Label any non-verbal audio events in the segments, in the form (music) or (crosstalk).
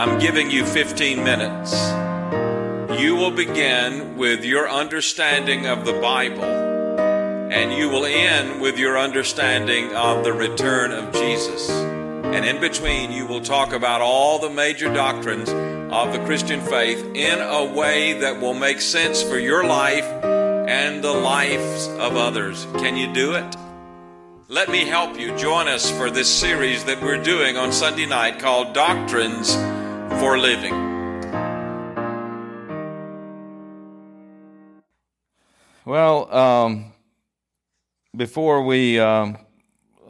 I'm giving you 15 minutes. You will begin with your understanding of the Bible, and you will end with your understanding of the return of Jesus. And in between, you will talk about all the major doctrines of the Christian faith in a way that will make sense for your life and the lives of others. Can you do it? Let me help you. Join us for this series that we're doing on Sunday night called Doctrines for Living. Well, um, before we um,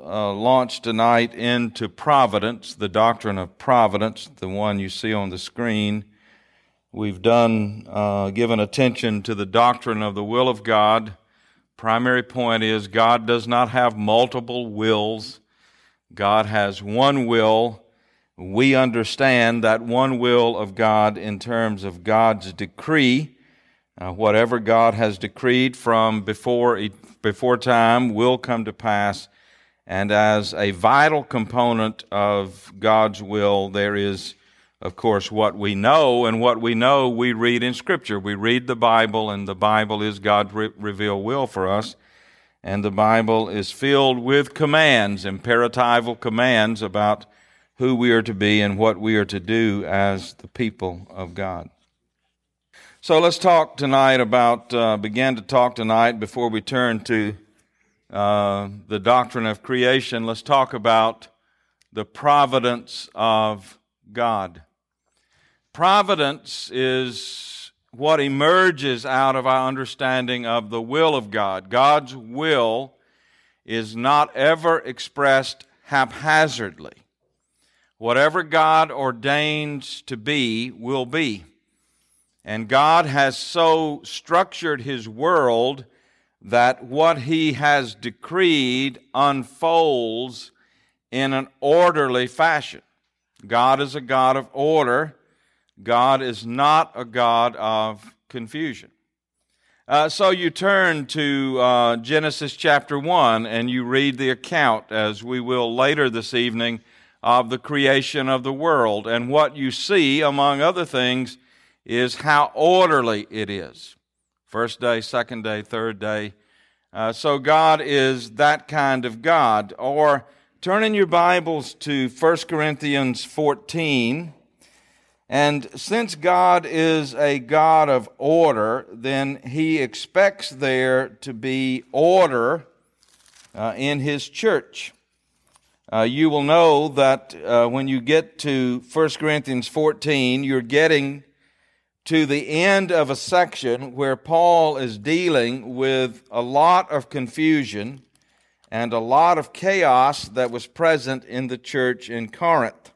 uh, launch tonight into providence, the doctrine of providence, the one you see on the screen, we've done, uh, given attention to the doctrine of the will of God. Primary point is God does not have multiple wills. God has one will. We understand that one will of God in terms of God's decree. Uh, whatever God has decreed from before, before time will come to pass and as a vital component of God's will, there is, of course, what we know, and what we know we read in Scripture. We read the Bible, and the Bible is God's re- revealed will for us. And the Bible is filled with commands, imperatival commands about who we are to be and what we are to do as the people of God. So let's talk tonight about, uh, begin to talk tonight before we turn to uh, the doctrine of creation, let's talk about the providence of God. Providence is what emerges out of our understanding of the will of God. God's will is not ever expressed haphazardly. Whatever God ordains to be will be. And God has so structured His world that what he has decreed unfolds in an orderly fashion. God is a God of order. God is not a God of confusion. Uh, so you turn to uh, Genesis chapter 1 and you read the account, as we will later this evening, of the creation of the world. And what you see, among other things, is how orderly it is. First day, second day, third day. Uh, so God is that kind of God. Or turn in your Bibles to 1 Corinthians 14. And since God is a God of order, then he expects there to be order uh, in his church. Uh, you will know that uh, when you get to 1 Corinthians 14, you're getting to the end of a section where Paul is dealing with a lot of confusion and a lot of chaos that was present in the church in Corinth.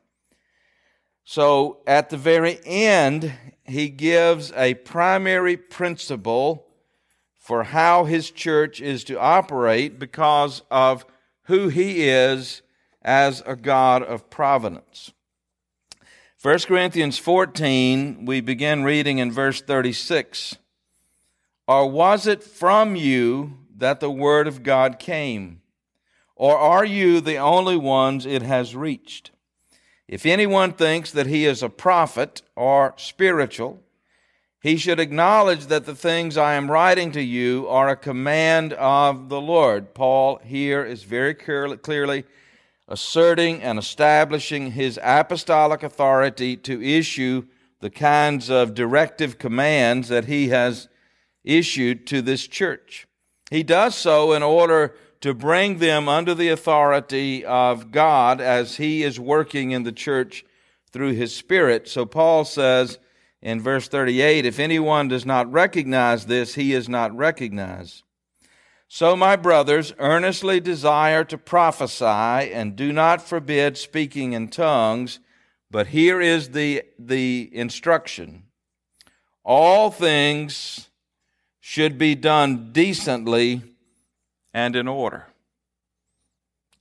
So at the very end, he gives a primary principle for how his church is to operate because of who he is as a God of providence. 1 Corinthians 14, we begin reading in verse 36. Or was it from you that the word of God came? Or are you the only ones it has reached? If anyone thinks that he is a prophet or spiritual, he should acknowledge that the things I am writing to you are a command of the Lord. Paul here is very clearly asserting and establishing his apostolic authority to issue the kinds of directive commands that he has issued to this church. He does so in order to bring them under the authority of God as he is working in the church through his Spirit. So Paul says in verse 38 if anyone does not recognize this, he is not recognized. So, my brothers, earnestly desire to prophesy and do not forbid speaking in tongues, but here is the, the instruction. All things should be done decently and in order.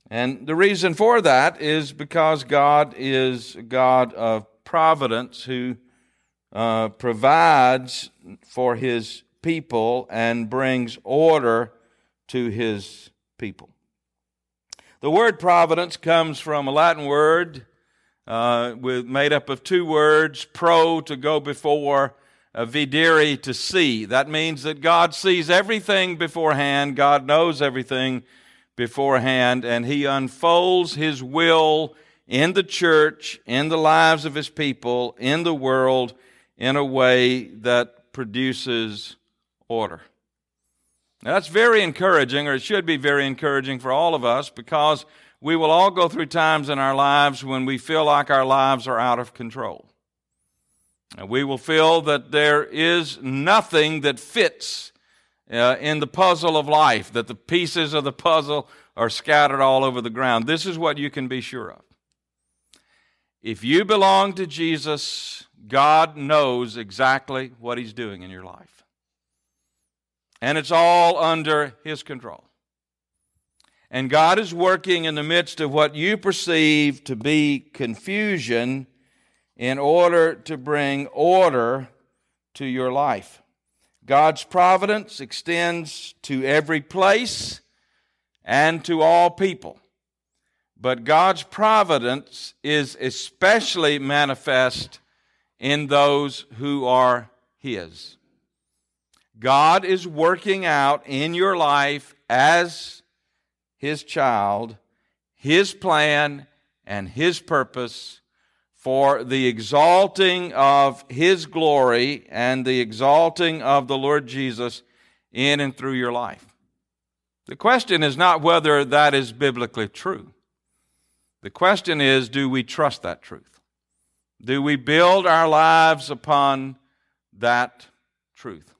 And the reason for that is because God is a God of providence who uh, provides for his people and brings order to his people. The word providence comes from a Latin word uh, with, made up of two words pro to go before, uh, videre to see. That means that God sees everything beforehand, God knows everything beforehand, and He unfolds His will in the church, in the lives of His people, in the world, in a way that produces order. Now, that's very encouraging, or it should be very encouraging for all of us, because we will all go through times in our lives when we feel like our lives are out of control. And we will feel that there is nothing that fits uh, in the puzzle of life, that the pieces of the puzzle are scattered all over the ground. This is what you can be sure of. If you belong to Jesus, God knows exactly what He's doing in your life. And it's all under His control. And God is working in the midst of what you perceive to be confusion in order to bring order to your life. God's providence extends to every place and to all people. But God's providence is especially manifest in those who are His. God is working out in your life as his child, his plan, and his purpose for the exalting of his glory and the exalting of the Lord Jesus in and through your life. The question is not whether that is biblically true. The question is do we trust that truth? Do we build our lives upon that truth?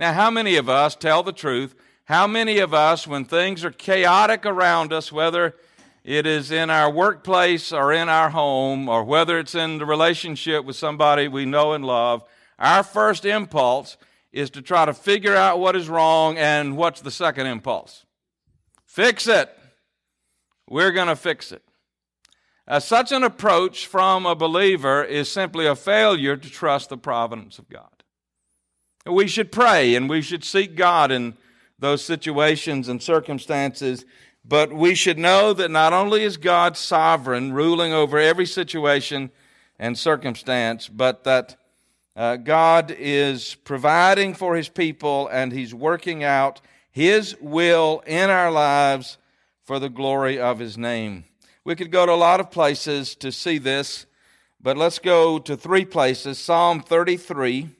Now, how many of us tell the truth how many of us, when things are chaotic around us, whether it is in our workplace or in our home, or whether it's in the relationship with somebody we know and love, our first impulse is to try to figure out what is wrong, and what's the second impulse? Fix it. We're going to fix it. Uh, such an approach from a believer is simply a failure to trust the providence of God. We should pray and we should seek God in those situations and circumstances. But we should know that not only is God sovereign, ruling over every situation and circumstance, but that uh, God is providing for his people and he's working out his will in our lives for the glory of his name. We could go to a lot of places to see this, but let's go to three places Psalm 33.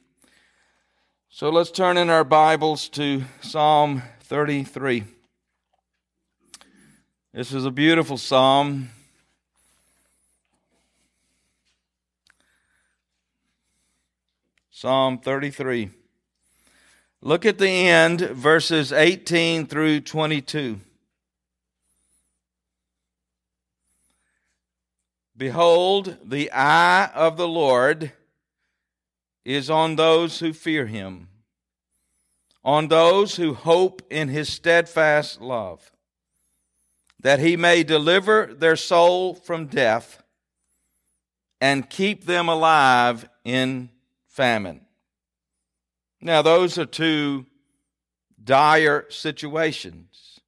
So let's turn in our Bibles to Psalm 33. This is a beautiful psalm. Psalm 33. Look at the end, verses 18 through 22. Behold, the eye of the Lord is on those who fear him, on those who hope in his steadfast love, that he may deliver their soul from death and keep them alive in famine. Now, those are two dire situations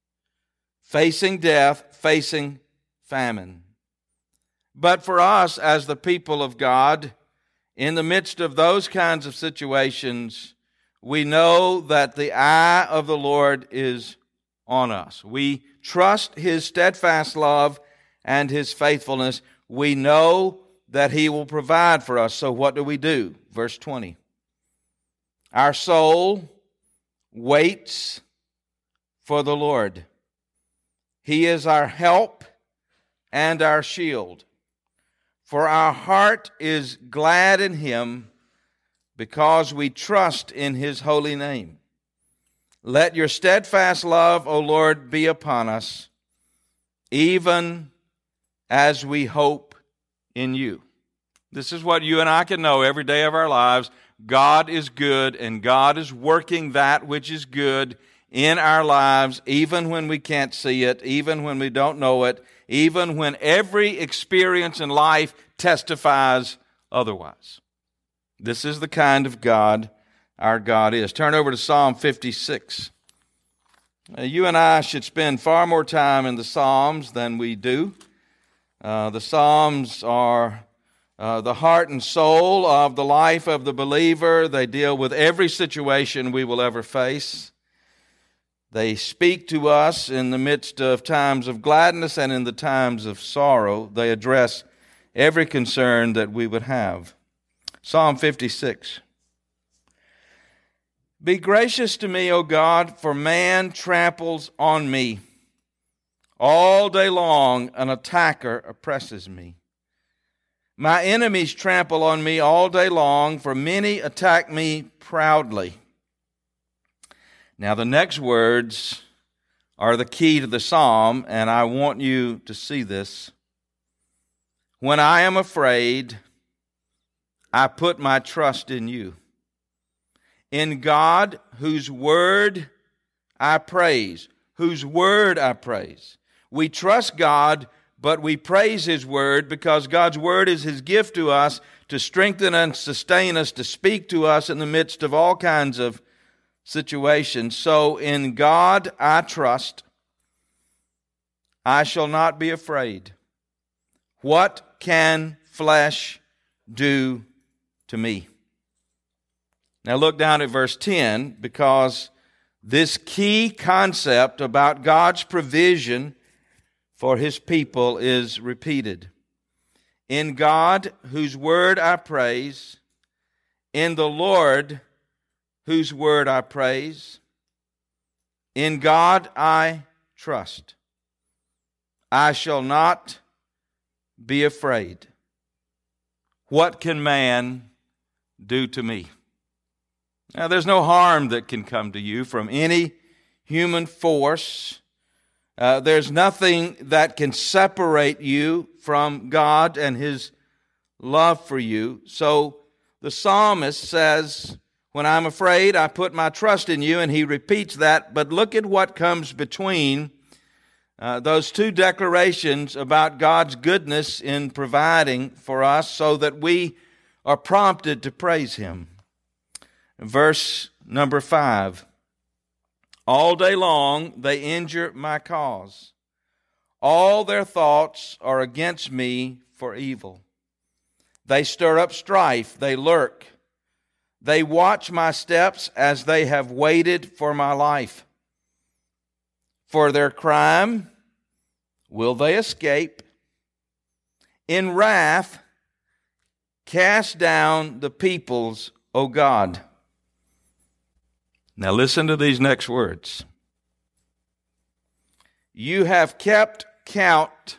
facing death, facing famine. But for us, as the people of God, in the midst of those kinds of situations, we know that the eye of the Lord is on us. We trust His steadfast love and His faithfulness. We know that He will provide for us. So, what do we do? Verse 20. Our soul waits for the Lord. He is our help and our shield. For our heart is glad in him because we trust in his holy name. Let your steadfast love, O Lord, be upon us, even as we hope in you. This is what you and I can know every day of our lives. God is good, and God is working that which is good in our lives, even when we can't see it, even when we don't know it, even when every experience in life testifies otherwise. This is the kind of God our God is. Turn over to Psalm 56. you and I should spend far more time in the Psalms than we do. Uh, the Psalms are uh, the heart and soul of the life of the believer. They deal with every situation we will ever face. They speak to us in the midst of times of gladness and in the times of sorrow. They address every concern that we would have. Psalm 56. Be gracious to me, O God, for man tramples on me. All day long, an attacker oppresses me. My enemies trample on me all day long, for many attack me proudly. Now, the next words are the key to the psalm, and I want you to see this. When I am afraid, I put my trust in you. In God, whose word I praise, whose word I praise. We trust God, but we praise His word because God's word is His gift to us to strengthen and sustain us, to speak to us in the midst of all kinds of situations. So in God I trust. I shall not be afraid. What can flesh do to me? Now look down at verse 10 because this key concept about God's provision for his people is repeated. In God, whose word I praise, in the Lord, whose word I praise. In God I trust. I shall not be afraid. What can man do to me? Now, there's no harm that can come to you from any human force. Uh, there's nothing that can separate you from God and His love for you. So the psalmist says, when I'm afraid, I put my trust in you, and he repeats that. But look at what comes between uh, those two declarations about God's goodness in providing for us so that we are prompted to praise him. Verse number five All day long they injure my cause, all their thoughts are against me for evil. They stir up strife, they lurk they watch my steps as they have waited for my life. For their crime, will they escape? In wrath, cast down the peoples, O God. Now listen to these next words. You have kept count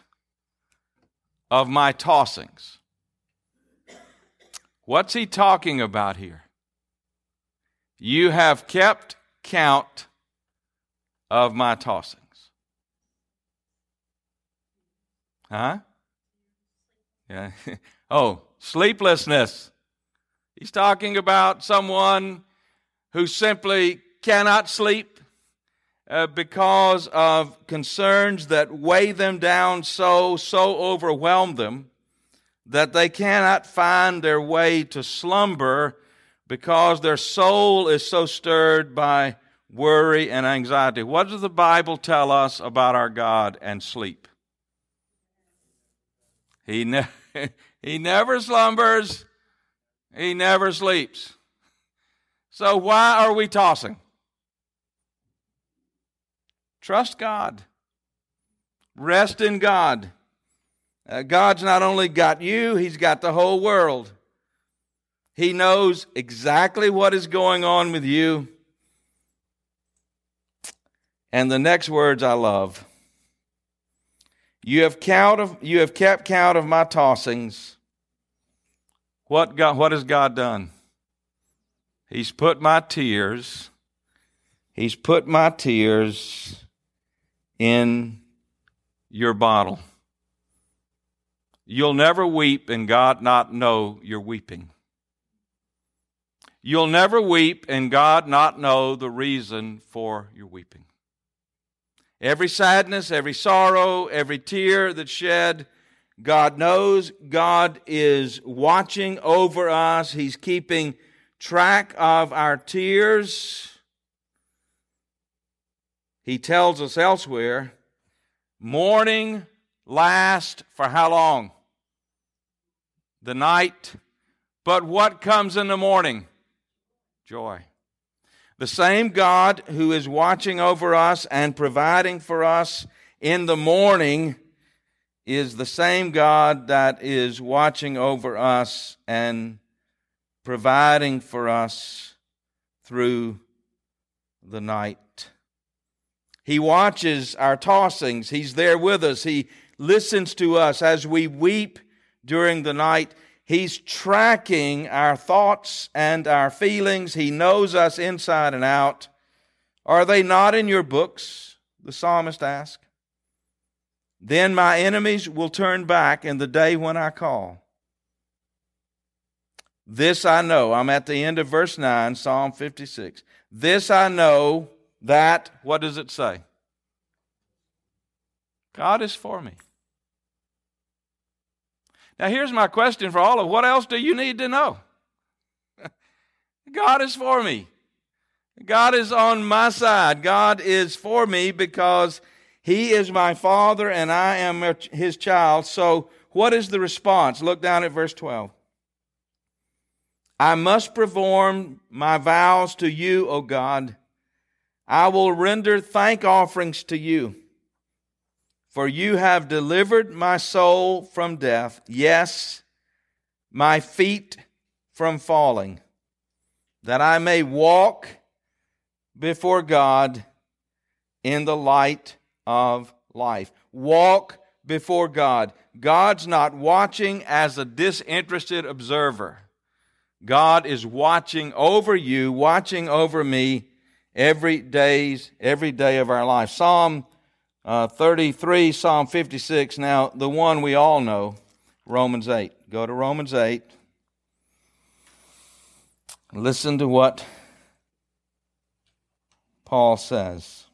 of my tossings. What's he talking about here? You have kept count of my tossings. Huh? Yeah. (laughs) oh, sleeplessness. He's talking about someone who simply cannot sleep uh, because of concerns that weigh them down so, so overwhelm them that they cannot find their way to slumber because their soul is so stirred by worry and anxiety. What does the Bible tell us about our God and sleep? He, ne- (laughs) he never slumbers, he never sleeps. So, why are we tossing? Trust God, rest in God. Uh, God's not only got you, He's got the whole world. He knows exactly what is going on with you. And the next words I love. You have count of you have kept count of my tossings. What God what has God done? He's put my tears. He's put my tears in your bottle. You'll never weep and God not know you're weeping. You'll never weep and God not know the reason for your weeping. Every sadness, every sorrow, every tear that's shed, God knows. God is watching over us. He's keeping track of our tears. He tells us elsewhere mourning lasts for how long? The night. But what comes in the morning? Joy. The same God who is watching over us and providing for us in the morning is the same God that is watching over us and providing for us through the night. He watches our tossings. He's there with us. He listens to us as we weep during the night. He's tracking our thoughts and our feelings. He knows us inside and out. Are they not in your books? The psalmist asked. Then my enemies will turn back in the day when I call. This I know. I'm at the end of verse 9, Psalm 56. This I know that, what does it say? God is for me. Now, here's my question for all of what else do you need to know? God is for me. God is on my side. God is for me because He is my Father and I am His child. So, what is the response? Look down at verse 12. I must perform my vows to you, O God. I will render thank offerings to you. For you have delivered my soul from death, yes, my feet from falling, that I may walk before God in the light of life. Walk before God. God's not watching as a disinterested observer. God is watching over you, watching over me every days, every day of our life. Psalm uh, 33, Psalm 56. Now, the one we all know, Romans 8. Go to Romans 8. Listen to what Paul says.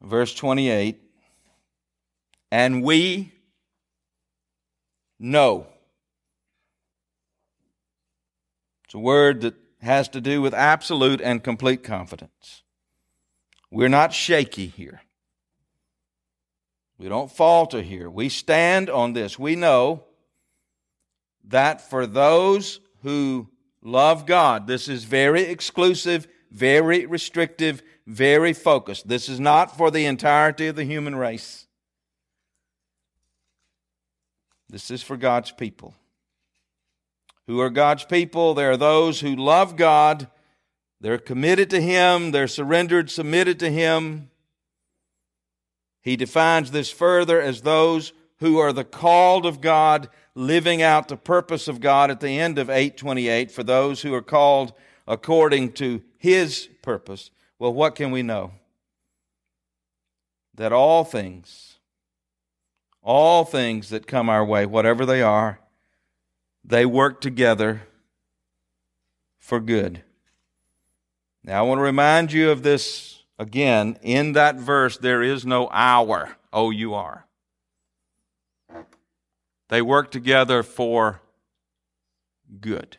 Verse 28 And we know. It's a word that has to do with absolute and complete confidence. We're not shaky here. We don't falter here. We stand on this. We know that for those who love God, this is very exclusive, very restrictive, very focused. This is not for the entirety of the human race. This is for God's people. Who are God's people? There are those who love God, they're committed to Him, they're surrendered, submitted to Him. He defines this further as those who are the called of God, living out the purpose of God at the end of 828 for those who are called according to His purpose. Well, what can we know? That all things, all things that come our way, whatever they are, they work together for good. Now, I want to remind you of this again. In that verse, there is no our, O U R. They work together for good.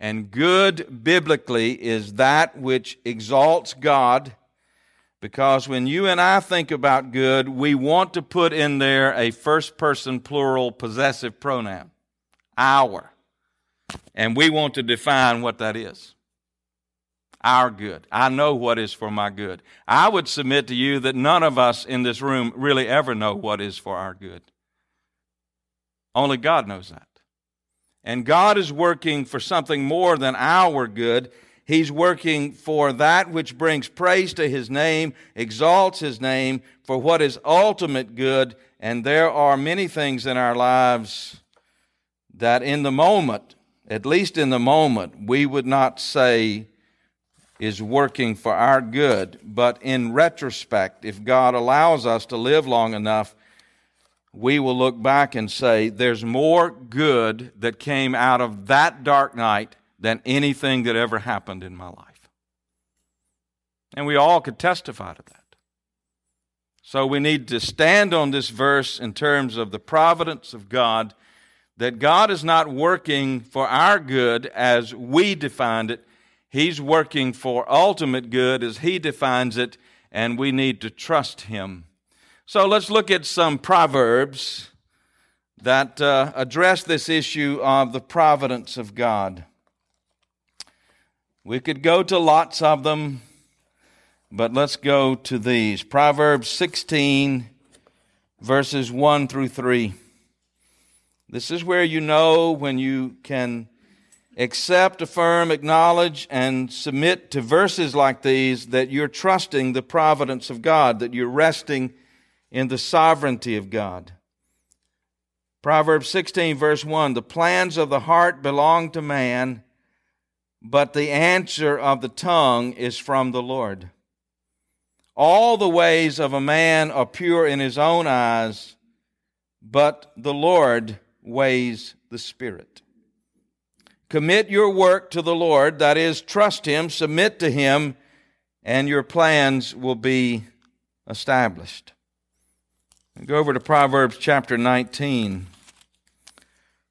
And good biblically is that which exalts God, because when you and I think about good, we want to put in there a first person plural possessive pronoun our. And we want to define what that is. Our good. I know what is for my good. I would submit to you that none of us in this room really ever know what is for our good. Only God knows that. And God is working for something more than our good. He's working for that which brings praise to His name, exalts His name, for what is ultimate good. And there are many things in our lives that in the moment, at least in the moment, we would not say is working for our good. But in retrospect, if God allows us to live long enough, we will look back and say, there's more good that came out of that dark night than anything that ever happened in my life. And we all could testify to that. So we need to stand on this verse in terms of the providence of God that God is not working for our good as we defined it. He's working for ultimate good as He defines it, and we need to trust Him. So let's look at some proverbs that uh, address this issue of the providence of God. We could go to lots of them, but let's go to these. Proverbs 16, verses 1 through 3. This is where you know when you can accept, affirm, acknowledge, and submit to verses like these that you're trusting the providence of God, that you're resting in the sovereignty of God. Proverbs 16, verse 1 The plans of the heart belong to man, but the answer of the tongue is from the Lord. All the ways of a man are pure in his own eyes, but the Lord weighs the Spirit. Commit your work to the Lord, that is, trust Him, submit to Him, and your plans will be established. Go over to Proverbs chapter 19.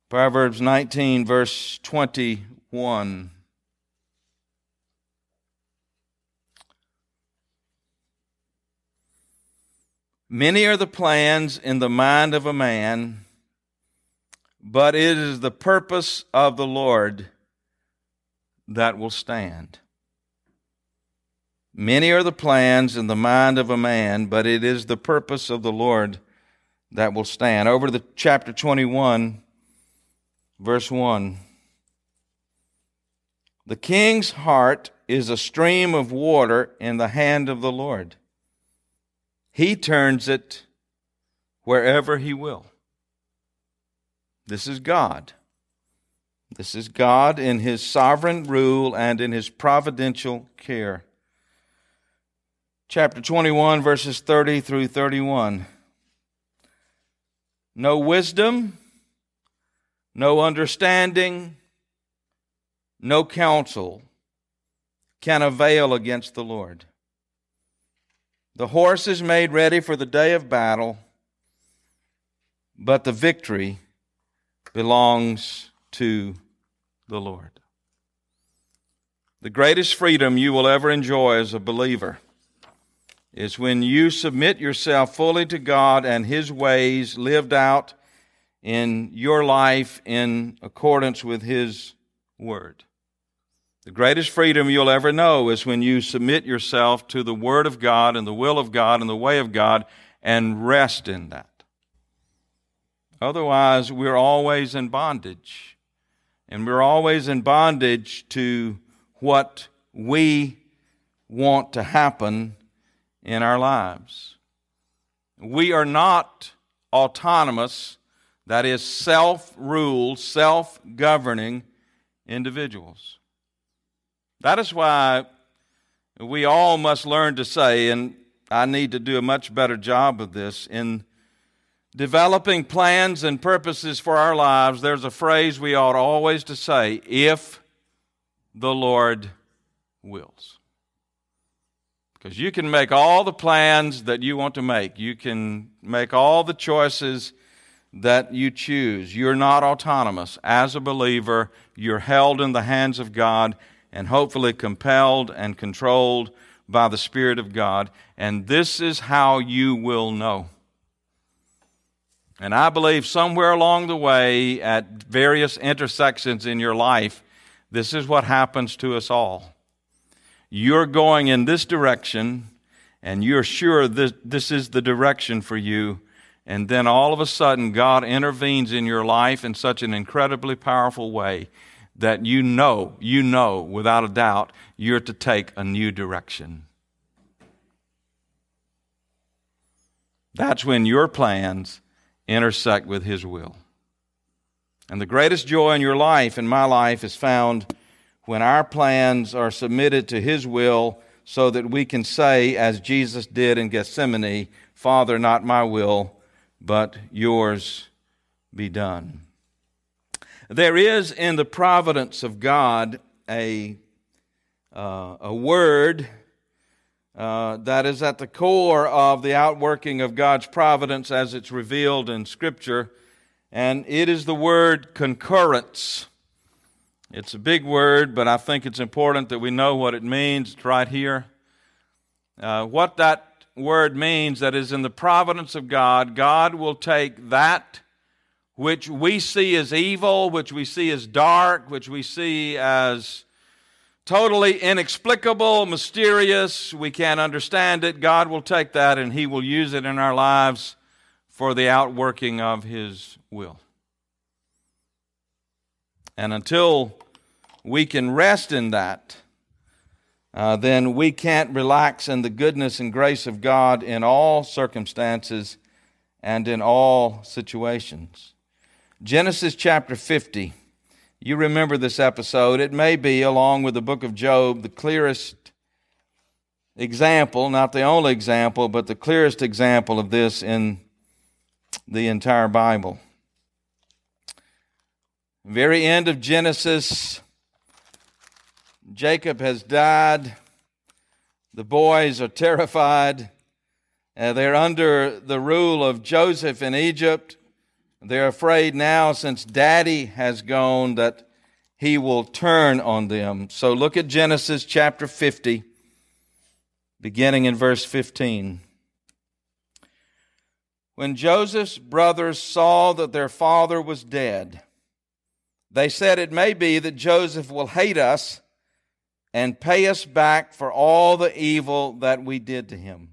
Proverbs 19, verse 21. Many are the plans in the mind of a man, but it is the purpose of the Lord that will stand. Many are the plans in the mind of a man, but it is the purpose of the Lord that will stand. Over to the chapter 21, verse 1. The king's heart is a stream of water in the hand of the Lord. He turns it wherever He will. This is God. This is God in His sovereign rule and in His providential care. Chapter 21, verses 30 through 31. No wisdom, no understanding, no counsel can avail against the Lord. The horse is made ready for the day of battle, but the victory belongs to the Lord. The greatest freedom you will ever enjoy as a believer is when you submit yourself fully to God and His ways lived out in your life in accordance with His Word. The greatest freedom you'll ever know is when you submit yourself to the Word of God and the will of God and the way of God and rest in that. Otherwise, we're always in bondage. And we're always in bondage to what we want to happen in our lives. We are not autonomous, that is, self ruled, self governing individuals. That is why we all must learn to say, and I need to do a much better job of this, in developing plans and purposes for our lives, there's a phrase we ought always to say, if the Lord wills. Because you can make all the plans that you want to make. You can make all the choices that you choose. You're not autonomous. As a believer, you're held in the hands of God and hopefully compelled and controlled by the Spirit of God. And this is how you will know. And I believe somewhere along the way, at various intersections in your life, this is what happens to us all. You're going in this direction, and you're sure this, this is the direction for you. And then all of a sudden, God intervenes in your life in such an incredibly powerful way that you know, you know without a doubt, you're to take a new direction. That's when your plans intersect with His will. And the greatest joy in your life, in my life, is found when our plans are submitted to His will so that we can say, as Jesus did in Gethsemane, Father, not my will, but yours be done. There is in the providence of God a, uh, a word uh, that is at the core of the outworking of God's providence as it's revealed in Scripture, and it is the word concurrence. It's a big word, but I think it's important that we know what it means. It's right here. Uh, what that word means that is in the providence of God, God will take that which we see as evil, which we see as dark, which we see as totally inexplicable, mysterious, we can't understand it. God will take that and He will use it in our lives for the outworking of His will. And until we can rest in that, uh, then we can't relax in the goodness and grace of God in all circumstances and in all situations. Genesis chapter 50. You remember this episode. It may be, along with the book of Job, the clearest example, not the only example, but the clearest example of this in the entire Bible. Very end of Genesis, Jacob has died. The boys are terrified. Uh, they're under the rule of Joseph in Egypt. They're afraid now, since daddy has gone, that he will turn on them. So look at Genesis chapter 50, beginning in verse 15. When Joseph's brothers saw that their father was dead, they said, It may be that Joseph will hate us and pay us back for all the evil that we did to him.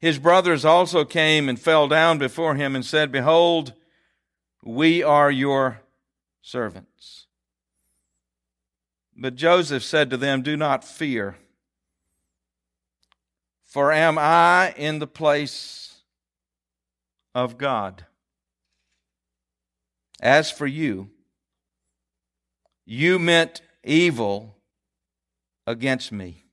His brothers also came and fell down before him and said, Behold, we are your servants. But Joseph said to them, Do not fear, for am I in the place of God? As for you, you meant evil against me,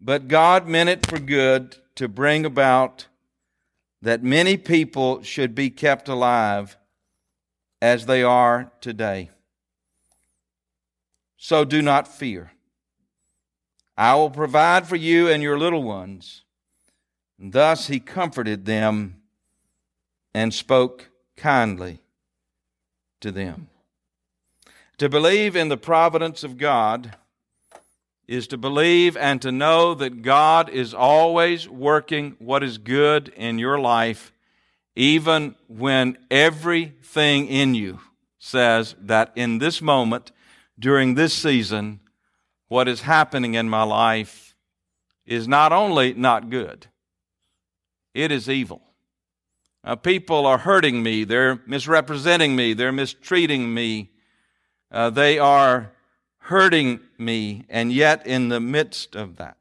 but God meant it for good to bring about that many people should be kept alive as they are today. So do not fear. I will provide for you and your little ones. And thus he comforted them and spoke kindly to them. To believe in the providence of God is to believe and to know that God is always working what is good in your life, even when everything in you says that in this moment, during this season, what is happening in my life is not only not good, it is evil. Uh, people are hurting me, they're misrepresenting me, they're mistreating me, uh, they are hurting me, and yet in the midst of that,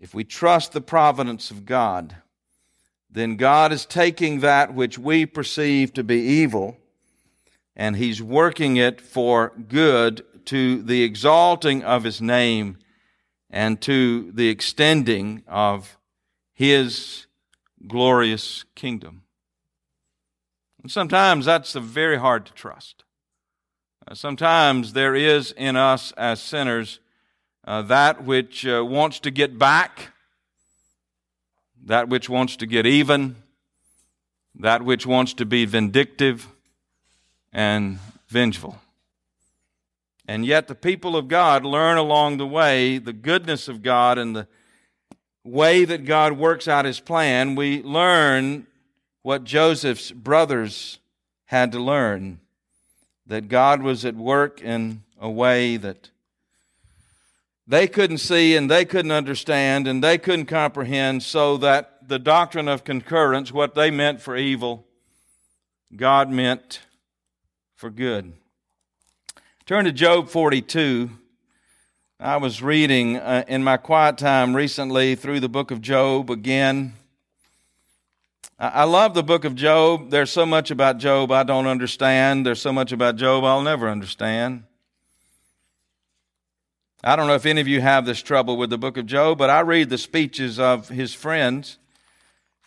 if we trust the providence of God, then God is taking that which we perceive to be evil and He's working it for good to the exalting of His name and to the extending of His glorious kingdom. And sometimes that's very hard to trust. Uh, sometimes there is in us as sinners uh, that which uh, wants to get back, that which wants to get even, that which wants to be vindictive and vengeful. And yet, the people of God learn along the way the goodness of God and the way that God works out his plan. We learn what Joseph's brothers had to learn that God was at work in a way that they couldn't see and they couldn't understand and they couldn't comprehend, so that the doctrine of concurrence, what they meant for evil, God meant for good. Turn to Job 42. I was reading uh, in my quiet time recently through the book of Job again. I love the book of Job. There's so much about Job I don't understand. There's so much about Job I'll never understand. I don't know if any of you have this trouble with the book of Job, but I read the speeches of his friends,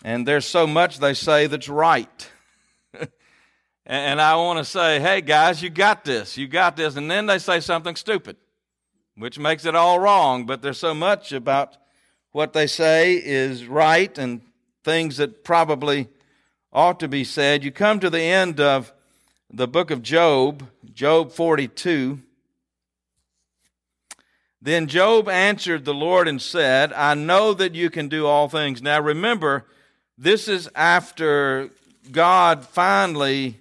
and there's so much they say that's right. (laughs) and I want to say, hey, guys, you got this. You got this. And then they say something stupid, which makes it all wrong. But there's so much about what they say is right and things that probably ought to be said. You come to the end of the book of Job, Job 42. Then Job answered the Lord and said, I know that you can do all things. Now remember, this is after God finally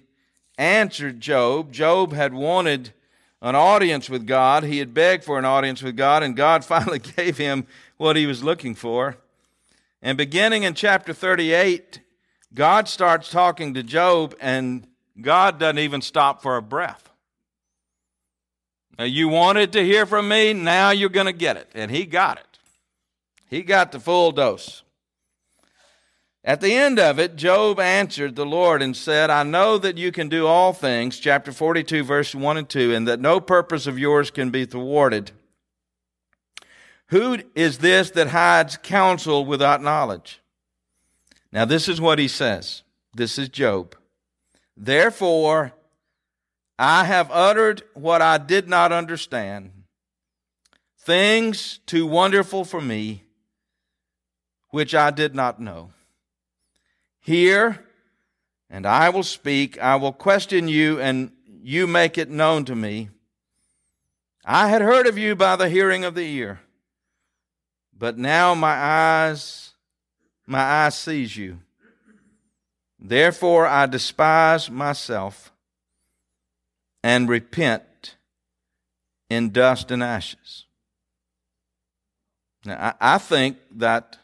answered Job. Job had wanted an audience with God. He had begged for an audience with God, and God (laughs) finally gave him what he was looking for. And beginning in chapter 38, God starts talking to Job, and God doesn't even stop for a breath. You wanted to hear from me, now you're going to get it. And he got it. He got the full dose. At the end of it, Job answered the Lord and said, I know that you can do all things, chapter 42, verse 1 and 2, and that no purpose of yours can be thwarted. Who is this that hides counsel without knowledge? Now, this is what he says. This is Job. Therefore, I have uttered what I did not understand, things too wonderful for me, which I did not know. Hear, and I will speak. I will question you, and you make it known to me. I had heard of you by the hearing of the ear, but now my eyes, my eye sees you. Therefore I despise myself and repent in dust and ashes. Now, I, I think that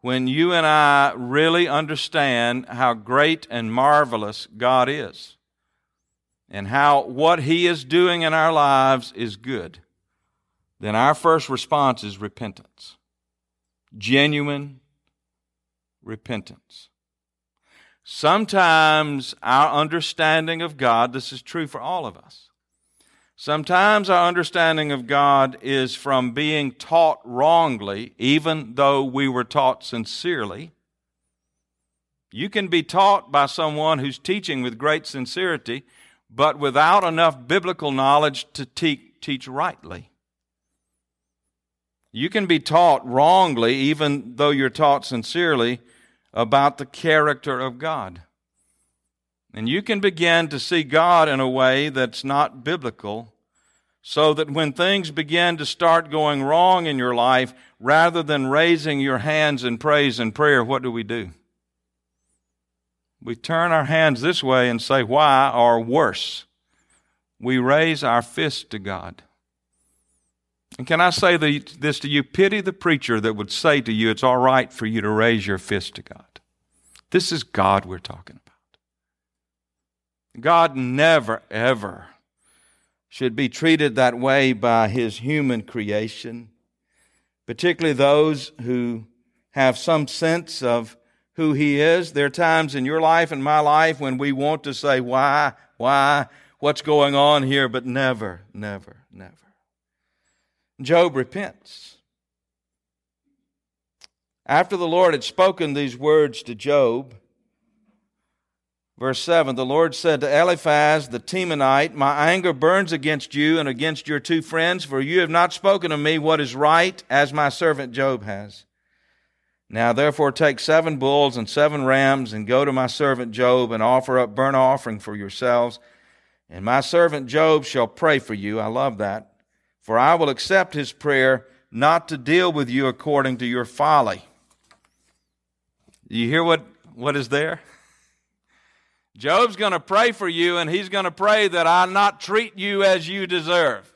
when you and I really understand how great and marvelous God is, and how what He is doing in our lives is good, then our first response is repentance. Genuine repentance. Sometimes our understanding of God, this is true for all of us, sometimes our understanding of God is from being taught wrongly, even though we were taught sincerely. You can be taught by someone who's teaching with great sincerity, but without enough biblical knowledge to te- teach rightly. You can be taught wrongly, even though you're taught sincerely, about the character of God. And you can begin to see God in a way that's not biblical, so that when things begin to start going wrong in your life, rather than raising your hands in praise and prayer, what do we do? We turn our hands this way and say, Why? or worse, we raise our fist to God. And can I say this to you? Pity the preacher that would say to you, It's all right for you to raise your fist to God. This is God we're talking about. God never, ever should be treated that way by his human creation, particularly those who have some sense of who he is. There are times in your life and my life when we want to say, why, why, what's going on here, but never, never, never. Job repents. After the Lord had spoken these words to Job, verse 7 the Lord said to Eliphaz the Temanite, My anger burns against you and against your two friends, for you have not spoken to me what is right, as my servant Job has. Now therefore take seven bulls and seven rams, and go to my servant Job, and offer up burnt offering for yourselves. And my servant Job shall pray for you. I love that. For I will accept his prayer, not to deal with you according to your folly. You hear what, what is there? Job's going to pray for you, and he's going to pray that I not treat you as you deserve.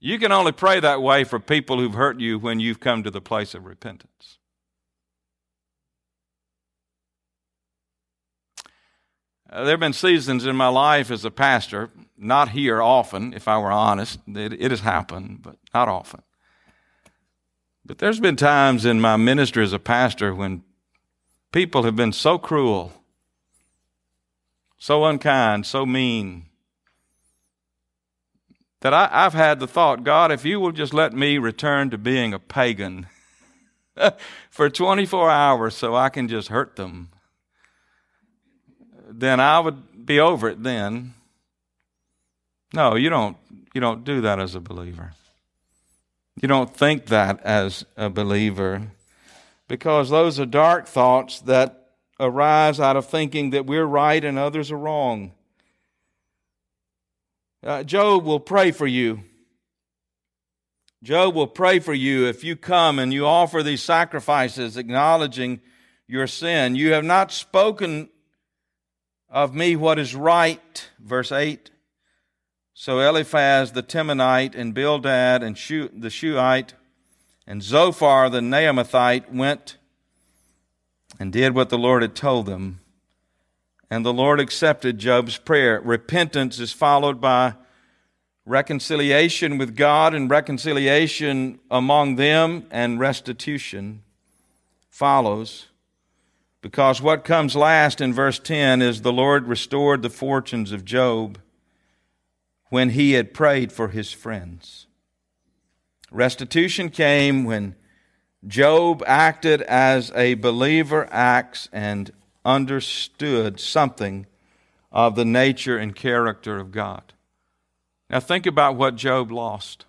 You can only pray that way for people who've hurt you when you've come to the place of repentance. Uh, there have been seasons in my life as a pastor, not here often, if I were honest. It, it has happened, but not often But there's been times in my ministry as a pastor when people have been so cruel, so unkind, so mean, that I, have had the thought God, if you will just let me return to being a pagan (laughs) for 24 hours so I can just hurt them, then I would be over it then. No, you don't, you don't do that as a believer. You don't think that as a believer because those are dark thoughts that arise out of thinking that we're right and others are wrong. Uh, Job will pray for you. Job will pray for you if you come and you offer these sacrifices acknowledging your sin. You have not spoken of me what is right, verse 8. So Eliphaz the Temanite and Bildad and the Shuhite and Zophar the Naamathite went and did what the Lord had told them. And the Lord accepted Job's prayer. Repentance is followed by reconciliation with God and reconciliation among them, and restitution follows. Because what comes last in verse 10 is the Lord restored the fortunes of Job when he had prayed for his friends. Restitution came when Job acted as a believer acts and understood something of the nature and character of God. Now, think about what Job lost.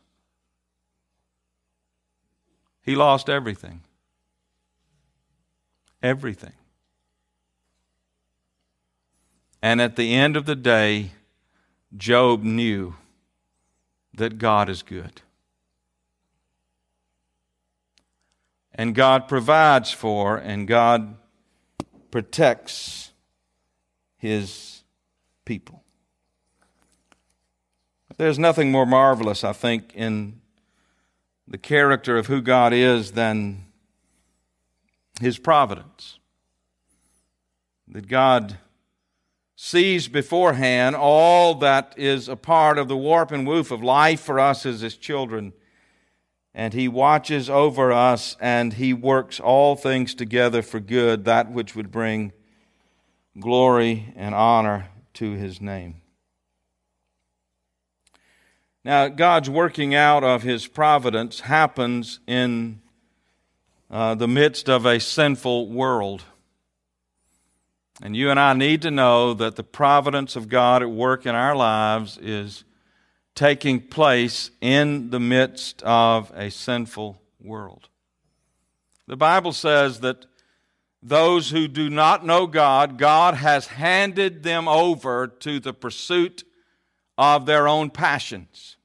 He lost everything. Everything. And at the end of the day, Job knew that God is good. And God provides for and God protects his people. There's nothing more marvelous, I think, in the character of who God is than his providence. That God sees beforehand all that is a part of the warp and woof of life for us as his children. And he watches over us and he works all things together for good, that which would bring glory and honor to his name. Now, God's working out of his providence happens in uh, the midst of a sinful world. And you and I need to know that the providence of God at work in our lives is taking place in the midst of a sinful world. The Bible says that those who do not know God, God has handed them over to the pursuit of their own passions.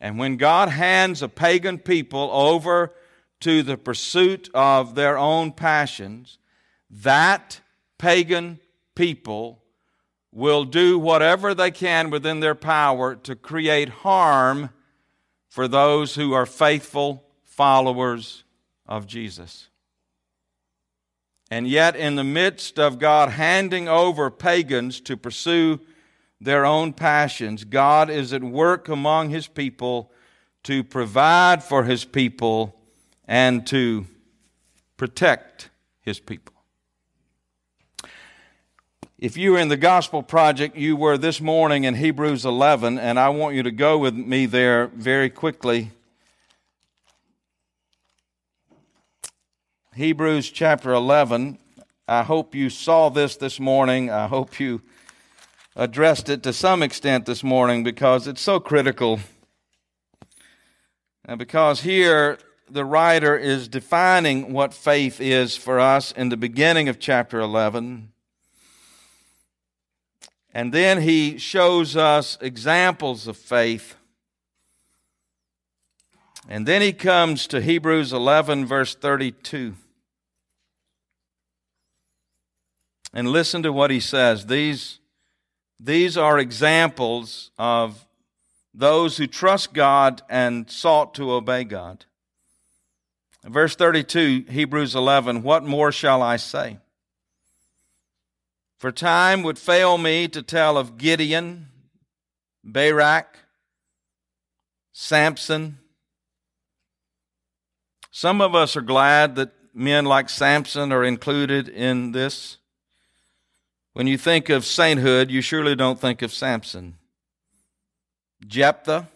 And when God hands a pagan people over to the pursuit of their own passions, that pagan people will do whatever they can within their power to create harm for those who are faithful followers of Jesus. And yet, in the midst of God handing over pagans to pursue their own passions, God is at work among His people to provide for His people and to protect His people. If you were in the Gospel Project, you were this morning in Hebrews 11, and I want you to go with me there very quickly. Hebrews chapter 11. I hope you saw this this morning. I hope you addressed it to some extent this morning because it's so critical. And because here the writer is defining what faith is for us in the beginning of chapter 11. And then he shows us examples of faith. And then he comes to Hebrews 11, verse 32. And listen to what he says. These, these are examples of those who trust God and sought to obey God. Verse 32, Hebrews 11, what more shall I say? For time would fail me to tell of Gideon, Barak, Samson, Some of us are glad that men like Samson are included in this. When you think of sainthood, you surely don't think of Samson. Jephthah,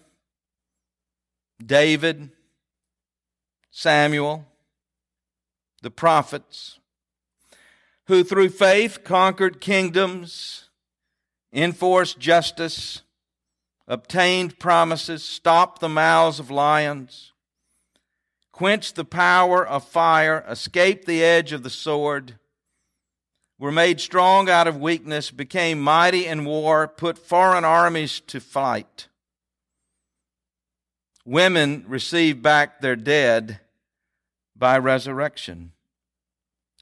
David, Samuel, the prophets, who through faith conquered kingdoms, enforced justice, obtained promises, stopped the mouths of lions, quenched the power of fire, escaped the edge of the sword, were made strong out of weakness, became mighty in war, put foreign armies to flight. Women received back their dead by resurrection.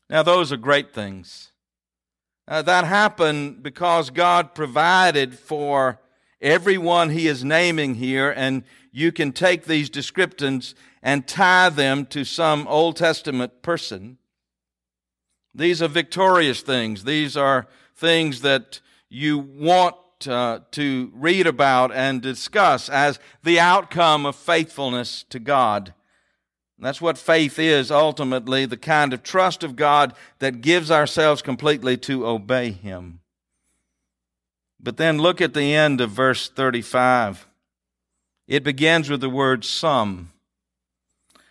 Now, those are great things. Uh, that happened because God provided for everyone He is naming here, and you can take these descriptions and tie them to some Old Testament person. These are victorious things. These are things that you want uh, to read about and discuss as the outcome of faithfulness to God. That's what faith is ultimately the kind of trust of God that gives ourselves completely to obey Him. But then look at the end of verse 35. It begins with the word some.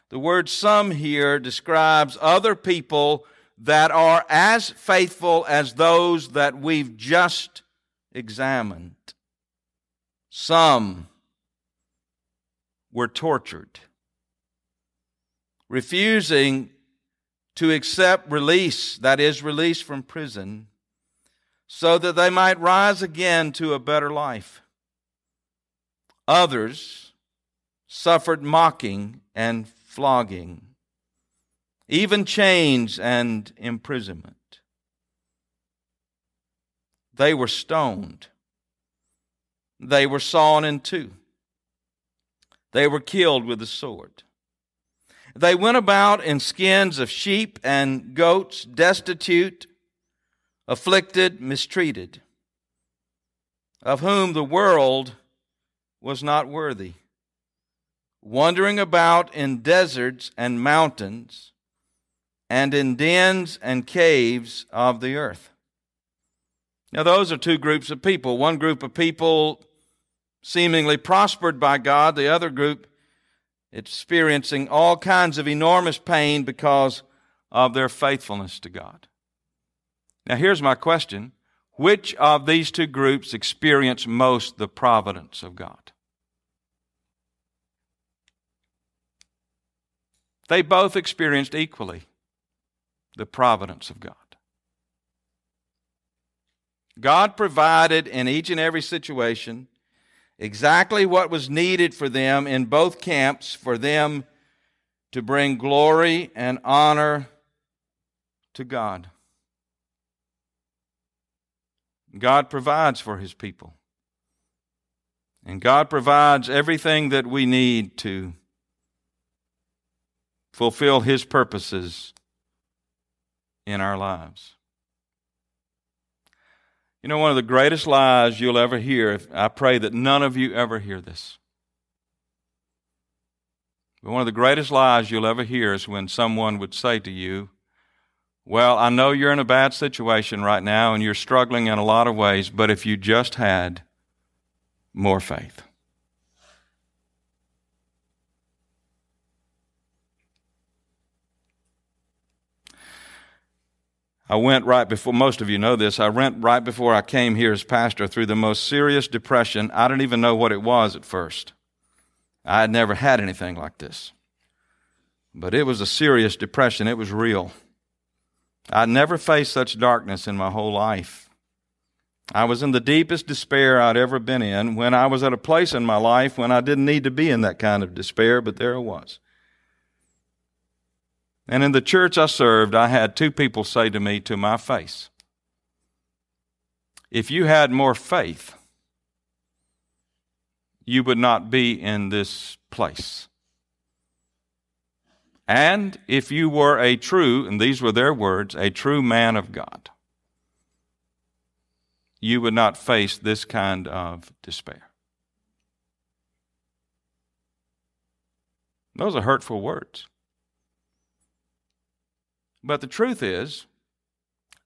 The word some here describes other people that are as faithful as those that we've just examined. Some were tortured, refusing to accept release, that is, release from prison, so that they might rise again to a better life. Others suffered mocking and flogging, even chains and imprisonment. They were stoned. They were sawn in two. They were killed with the sword. They went about in skins of sheep and goats, destitute, afflicted, mistreated, of whom the world was not worthy wandering about in deserts and mountains, and in dens and caves of the earth. Now, those are two groups of people. One group of people seemingly prospered by God, the other group experiencing all kinds of enormous pain because of their faithfulness to God. Now, here's my question Which of these two groups experience most the providence of God? They both experienced equally the providence of God. God provided in each and every situation exactly what was needed for them in both camps for them to bring glory and honor to God. God provides for his people. And God provides everything that we need to fulfill His purposes in our lives. You know, one of the greatest lies you'll ever hear, I pray that none of you ever hear this. But one of the greatest lies you'll ever hear is when someone would say to you, Well, I know you're in a bad situation right now and you're struggling in a lot of ways, but if you just had more faith. I went right before, most of you know this, I went right before I came here as pastor through the most serious depression. I didn't even know what it was at first. I had never had anything like this. But it was a serious depression, it was real. I'd never faced such darkness in my whole life. I was in the deepest despair I'd ever been in when I was at a place in my life when I didn't need to be in that kind of despair, but there I was. And in the church I served, I had two people say to me to my face, If you had more faith, you would not be in this place. And if you were a true, and these were their words, a true man of God, you would not face this kind of despair. Those are hurtful words. But the truth is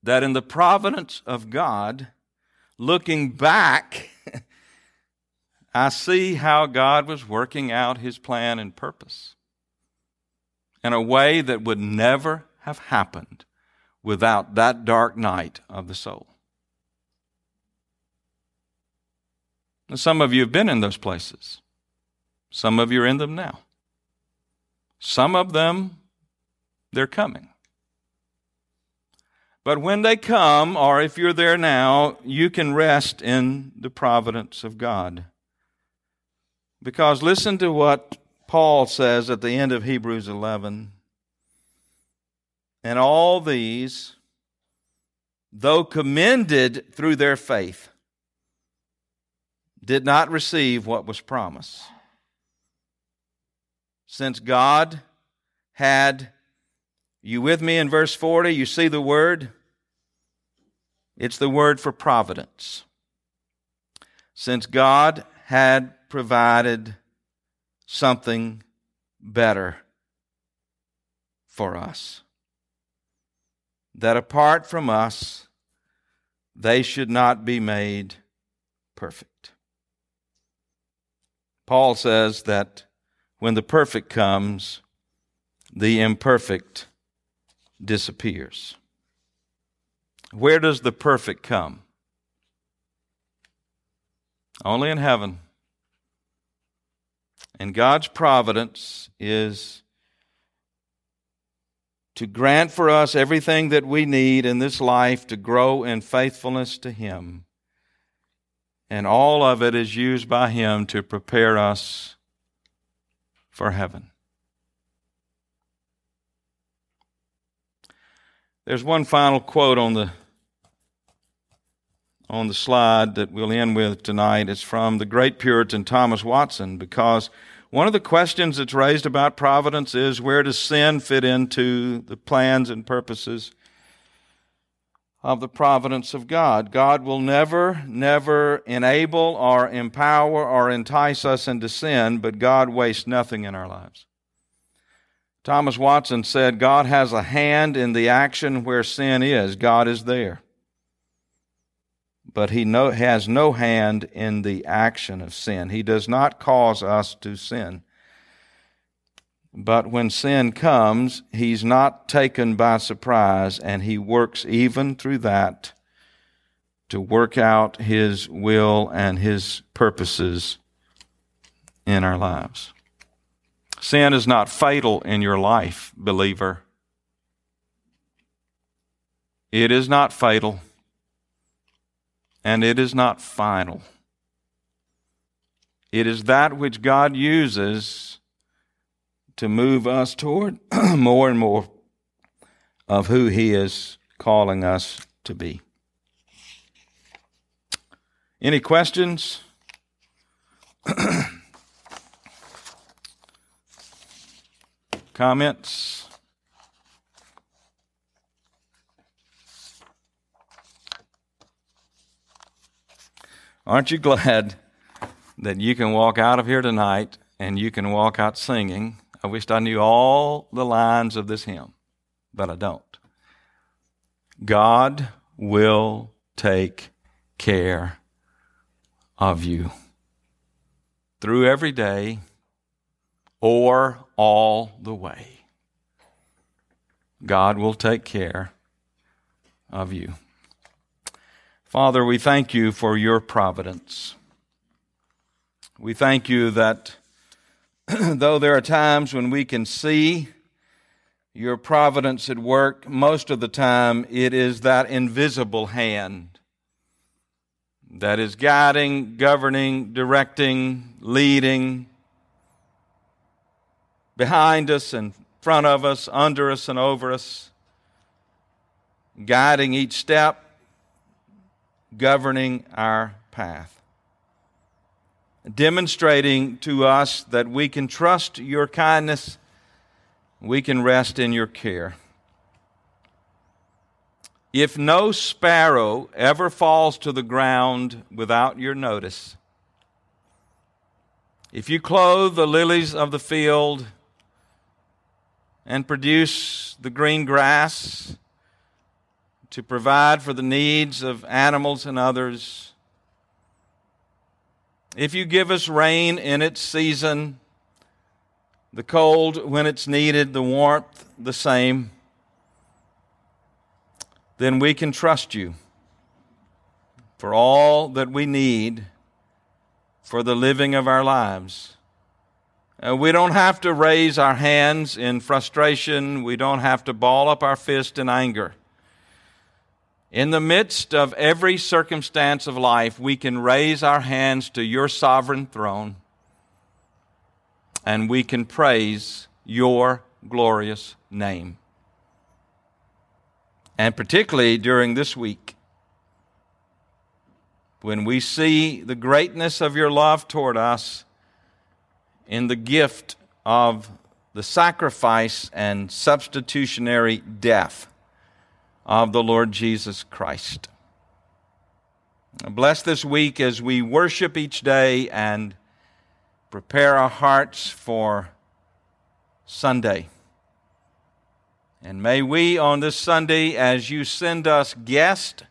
that in the providence of God, looking back, (laughs) I see how God was working out his plan and purpose in a way that would never have happened without that dark night of the soul. Now, some of you have been in those places. Some of you are in them now. Some of them, they're coming. But when they come, or if you're there now, you can rest in the providence of God. Because listen to what Paul says at the end of Hebrews 11. And all these, though commended through their faith, did not receive what was promised. Since God had, you with me in verse 40? You see the word? It's the word for providence. Since God had provided something better for us, that apart from us, they should not be made perfect. Paul says that when the perfect comes, the imperfect disappears. Where does the perfect come? Only in heaven. And God's providence is to grant for us everything that we need in this life to grow in faithfulness to Him and all of it is used by Him to prepare us for heaven. There's one final quote on the on the slide that we'll end with tonight. It's from the great Puritan Thomas Watson because one of the questions that's raised about providence is where does sin fit into the plans and purposes of the providence of God. God will never, never enable or empower or entice us into sin, but God wastes nothing in our lives. Thomas Watson said, God has a hand in the action where sin is. God is there. But he no, has no hand in the action of sin. He does not cause us to sin. But when sin comes, he's not taken by surprise, and he works even through that to work out his will and his purposes in our lives. Sin is not fatal in your life, believer. It is not fatal, and it is not final. It is that which God uses to move us toward (clears throat) more and more of who He is calling us to be. Any questions? (clears throat) Comments? Aren't you glad that you can walk out of here tonight and you can walk out singing I wished I knew all the lines of this hymn, but I don't. God will take care of you through every day or all the way. God will take care of you. Father, we thank you for your providence. We thank you that (clears throat) though there are times when we can see your providence at work, most of the time it is that invisible hand that is guiding, governing, directing, leading behind us, in front of us, under us, and over us, guiding each step, governing our path demonstrating to us that we can trust your kindness, we can rest in your care. If no sparrow ever falls to the ground without your notice, if you clothe the lilies of the field and produce the green grass to provide for the needs of animals and others. If you give us rain in its season, the cold when it's needed, the warmth the same, then we can trust you for all that we need for the living of our lives. Uh, we don't have to raise our hands in frustration. We don't have to ball up our fist in anger. In the midst of every circumstance of life, we can raise our hands to your sovereign throne and we can praise your glorious name. And particularly during this week, when we see the greatness of your love toward us in the gift of the sacrifice and substitutionary death of the Lord Jesus Christ. Bless this week as we worship each day and prepare our hearts for Sunday. And may we on this Sunday, as you send us guests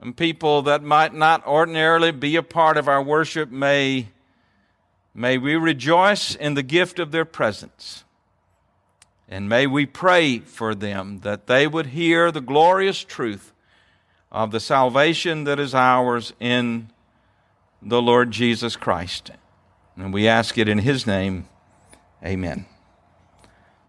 and people that might not ordinarily be a part of our worship, may, may we rejoice in the gift of their presence. And may we pray for them that they would hear the glorious truth of the salvation that is ours in the Lord Jesus Christ. And we ask it in His name. Amen.